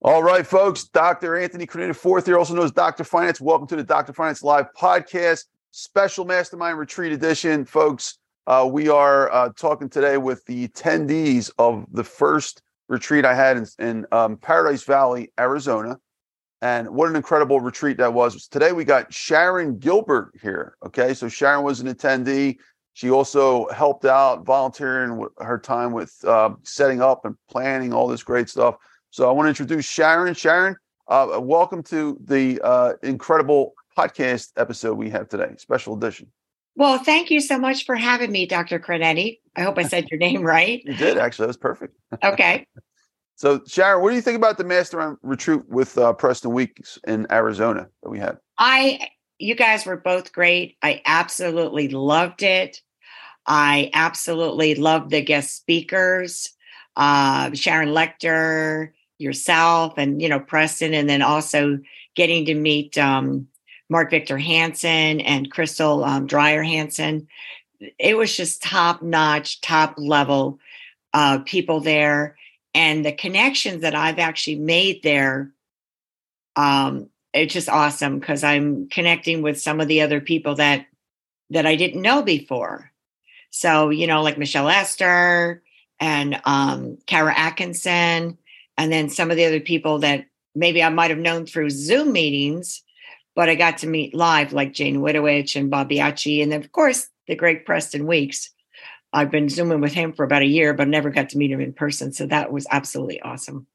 All right, folks. Dr. Anthony Criniti, fourth year, also known as Dr. Finance. Welcome to the Dr. Finance Live podcast, special mastermind retreat edition. Folks, uh, we are uh, talking today with the attendees of the first retreat I had in, in um, Paradise Valley, Arizona. And what an incredible retreat that was. Today we got Sharon Gilbert here. Okay. So Sharon was an attendee. She also helped out volunteering her time with uh, setting up and planning all this great stuff. So I want to introduce Sharon. Sharon, uh, welcome to the uh, incredible podcast episode we have today, special edition. Well, thank you so much for having me, Dr. Criniti. I hope I said your name right. You did, actually. That was perfect. Okay. so, Sharon, what do you think about the Mastermind Retreat with uh, Preston Weeks in Arizona that we had? I, you guys were both great. I absolutely loved it. I absolutely loved the guest speakers, uh, Sharon Lechter, yourself and you know Preston, and then also getting to meet um, Mark Victor Hansen and Crystal um, Hansen. It was just top notch, top level uh, people there, and the connections that I've actually made there. Um, it's just awesome because I'm connecting with some of the other people that that I didn't know before. So you know, like Michelle Esther and um, Kara Atkinson and then some of the other people that maybe I might have known through Zoom meetings, but I got to meet live, like Jane Widowich and Bob Biaggi, and then of course the great Preston Weeks. I've been zooming with him for about a year, but never got to meet him in person. So that was absolutely awesome.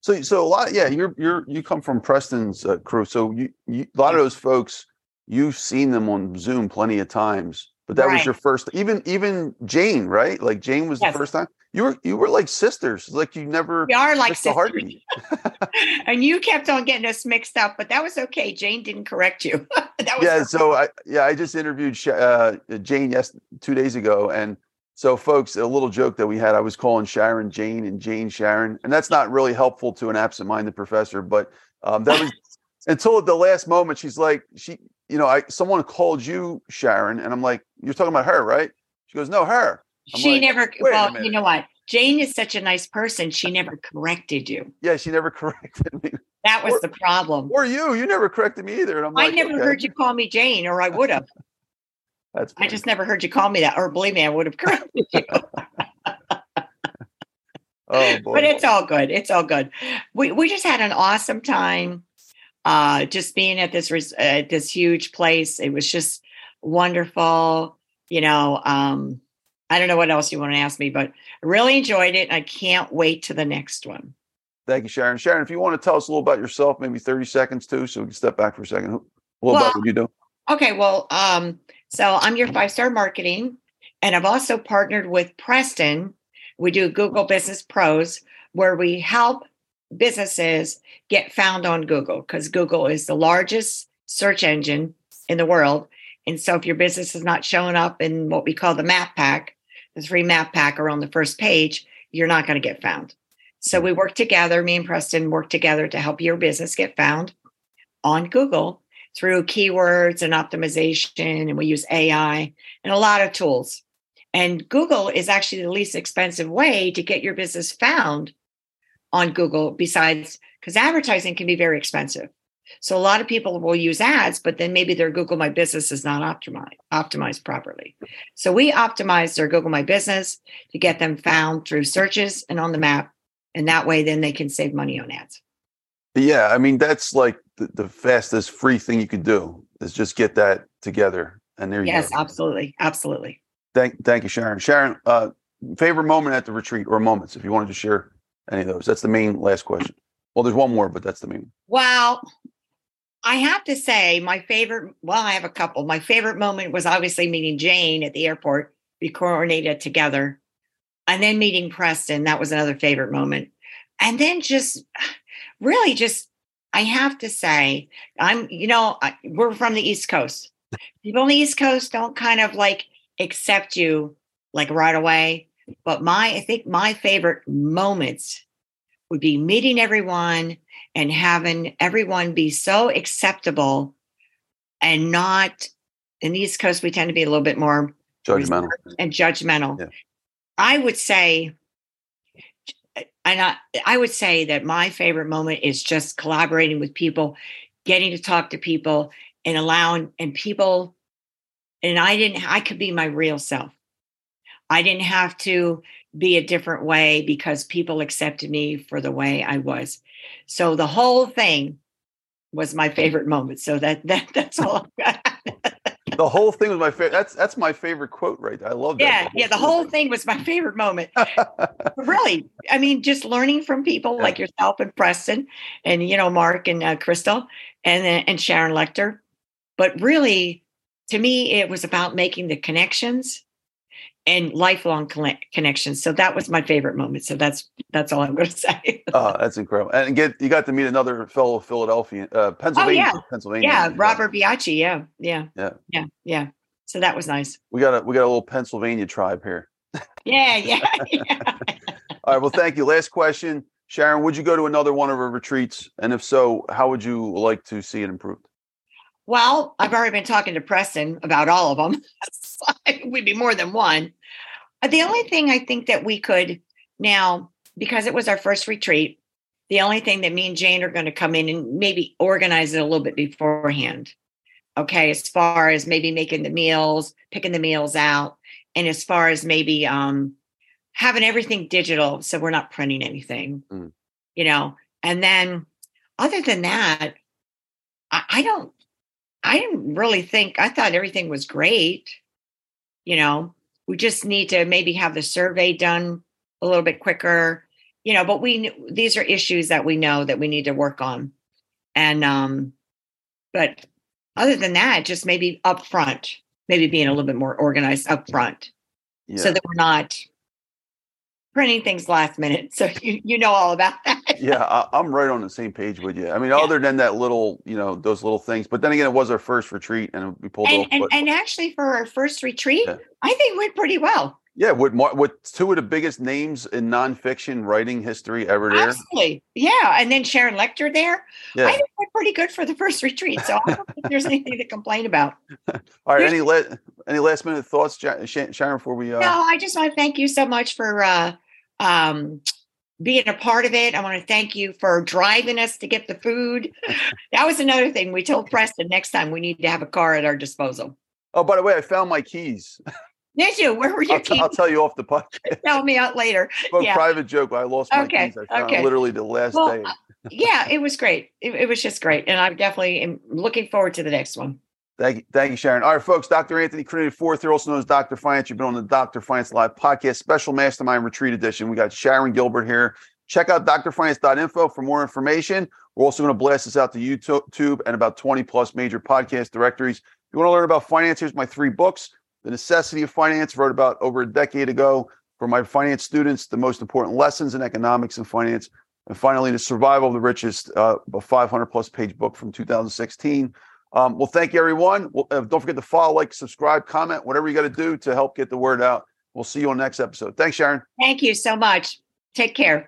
So, so a lot, yeah. You're you're you come from Preston's uh, crew, so you, you a lot of those folks you've seen them on Zoom plenty of times. But that right. was your first. Even even Jane, right? Like Jane was yes. the first time. You were you were like sisters. Like you never. We are like sisters. and you kept on getting us mixed up, but that was okay. Jane didn't correct you. yeah. So I yeah I just interviewed uh, Jane yes two days ago, and so folks, a little joke that we had. I was calling Sharon Jane and Jane Sharon, and that's not really helpful to an absent-minded professor. But um, that was until the last moment. She's like she you know I someone called you Sharon, and I'm like you're talking about her, right? She goes no her. I'm she like, never. Well, you know what? Jane is such a nice person. She never corrected you. Yeah, she never corrected me. That was or, the problem. Or you? You never corrected me either. And I'm like, never okay. heard you call me Jane, or I would have. That's. Funny. I just never heard you call me that, or believe me, I would have corrected you. oh boy. But it's all good. It's all good. We we just had an awesome time. Uh, just being at this uh, this huge place, it was just wonderful. You know, um, I don't know what else you want to ask me, but I really enjoyed it. I can't wait to the next one. Thank you, Sharon. Sharon, if you want to tell us a little about yourself, maybe 30 seconds too, so we can step back for a second. A little well, about what you do. Okay. Well, um, so I'm your five star marketing, and I've also partnered with Preston. We do Google Business Pros, where we help businesses get found on Google because Google is the largest search engine in the world. And so if your business is not showing up in what we call the map pack, the three map pack are on the first page, you're not going to get found. So we work together, me and Preston work together to help your business get found on Google through keywords and optimization. And we use AI and a lot of tools. And Google is actually the least expensive way to get your business found on Google, besides because advertising can be very expensive. So a lot of people will use ads, but then maybe their Google My Business is not optimized optimized properly. So we optimize their Google My Business to get them found through searches and on the map, and that way then they can save money on ads. Yeah, I mean that's like the, the fastest free thing you could do is just get that together, and there you yes, go. Yes, absolutely, absolutely. Thank, thank you, Sharon. Sharon, uh, favorite moment at the retreat or moments, if you wanted to share any of those. That's the main last question. Well, there's one more, but that's the main. Well, I have to say, my favorite, well, I have a couple. My favorite moment was obviously meeting Jane at the airport. We coordinated together. And then meeting Preston, that was another favorite moment. And then just really just, I have to say, I'm, you know, I, we're from the East Coast. People on the East Coast don't kind of like accept you like right away. But my, I think my favorite moments would be meeting everyone, and having everyone be so acceptable and not in the East Coast, we tend to be a little bit more judgmental and judgmental. Yeah. I would say and I, I would say that my favorite moment is just collaborating with people, getting to talk to people and allowing and people and I didn't I could be my real self. I didn't have to be a different way because people accepted me for the way I was. So the whole thing was my favorite moment. So that that that's all I've got. the whole thing was my favorite. That's that's my favorite quote right there. I love that. Yeah, yeah. The whole thing was my favorite moment. really, I mean, just learning from people yeah. like yourself and Preston, and you know Mark and uh, Crystal, and uh, and Sharon Lechter. But really, to me, it was about making the connections and lifelong connections. So that was my favorite moment. So that's that's all I'm going to say. oh, that's incredible! And get you got to meet another fellow Philadelphian, uh, Pennsylvania, oh, yeah. Pennsylvania. Yeah, Robert Biaggi. Yeah, yeah, yeah, yeah, yeah. So that was nice. We got a we got a little Pennsylvania tribe here. yeah, yeah, yeah. all right. Well, thank you. Last question, Sharon. Would you go to another one of our retreats? And if so, how would you like to see it improved? Well, I've already been talking to Preston about all of them. it would be more than one. Uh, the only thing I think that we could now, because it was our first retreat, the only thing that me and Jane are going to come in and maybe organize it a little bit beforehand. Okay, as far as maybe making the meals, picking the meals out, and as far as maybe um, having everything digital, so we're not printing anything, mm. you know. And then, other than that, I, I don't I didn't really think, I thought everything was great. You know, we just need to maybe have the survey done a little bit quicker, you know, but we, these are issues that we know that we need to work on. And, um, but other than that, just maybe up front, maybe being a little bit more organized up front yeah. so that we're not printing things last minute. So you, you know all about that. yeah, I, am right on the same page with you. I mean, yeah. other than that little, you know, those little things. But then again, it was our first retreat, and we pulled and, off. And, and, actually, for our first retreat, yeah. I think went pretty well. Yeah, with with two of the biggest names in nonfiction writing history ever there. Absolutely, yeah. And then Sharon Lechter there. Yeah. I think we're pretty good for the first retreat, so I don't think there's anything to complain about. All right, any la- any last minute thoughts, Sharon, before we? Uh... No, I just want to thank you so much for. Uh, um, being a part of it. I want to thank you for driving us to get the food. that was another thing we told Preston next time we need to have a car at our disposal. Oh, by the way, I found my keys. Did you? Where were your I'll. T- I'll tell you off the podcast. tell me out later. Well, yeah. private joke. I lost my okay. keys. I found okay. literally the last well, day. Uh, yeah, it was great. It, it was just great, and I'm definitely am looking forward to the next one. Thank you, thank you, Sharon. All right, folks. Dr. Anthony Criniti, fourth year, also known as Dr. Finance. You've been on the Dr. Finance Live podcast, special mastermind retreat edition. We got Sharon Gilbert here. Check out drfinance.info for more information. We're also going to blast this out to YouTube and about 20 plus major podcast directories. If you want to learn about finance, here's my three books. The Necessity of Finance, wrote about over a decade ago for my finance students, the most important lessons in economics and finance. And finally, The Survival of the Richest, uh, a 500 plus page book from 2016. Um, well, thank you, everyone. Well, uh, don't forget to follow, like, subscribe, comment, whatever you got to do to help get the word out. We'll see you on the next episode. Thanks, Sharon. Thank you so much. Take care.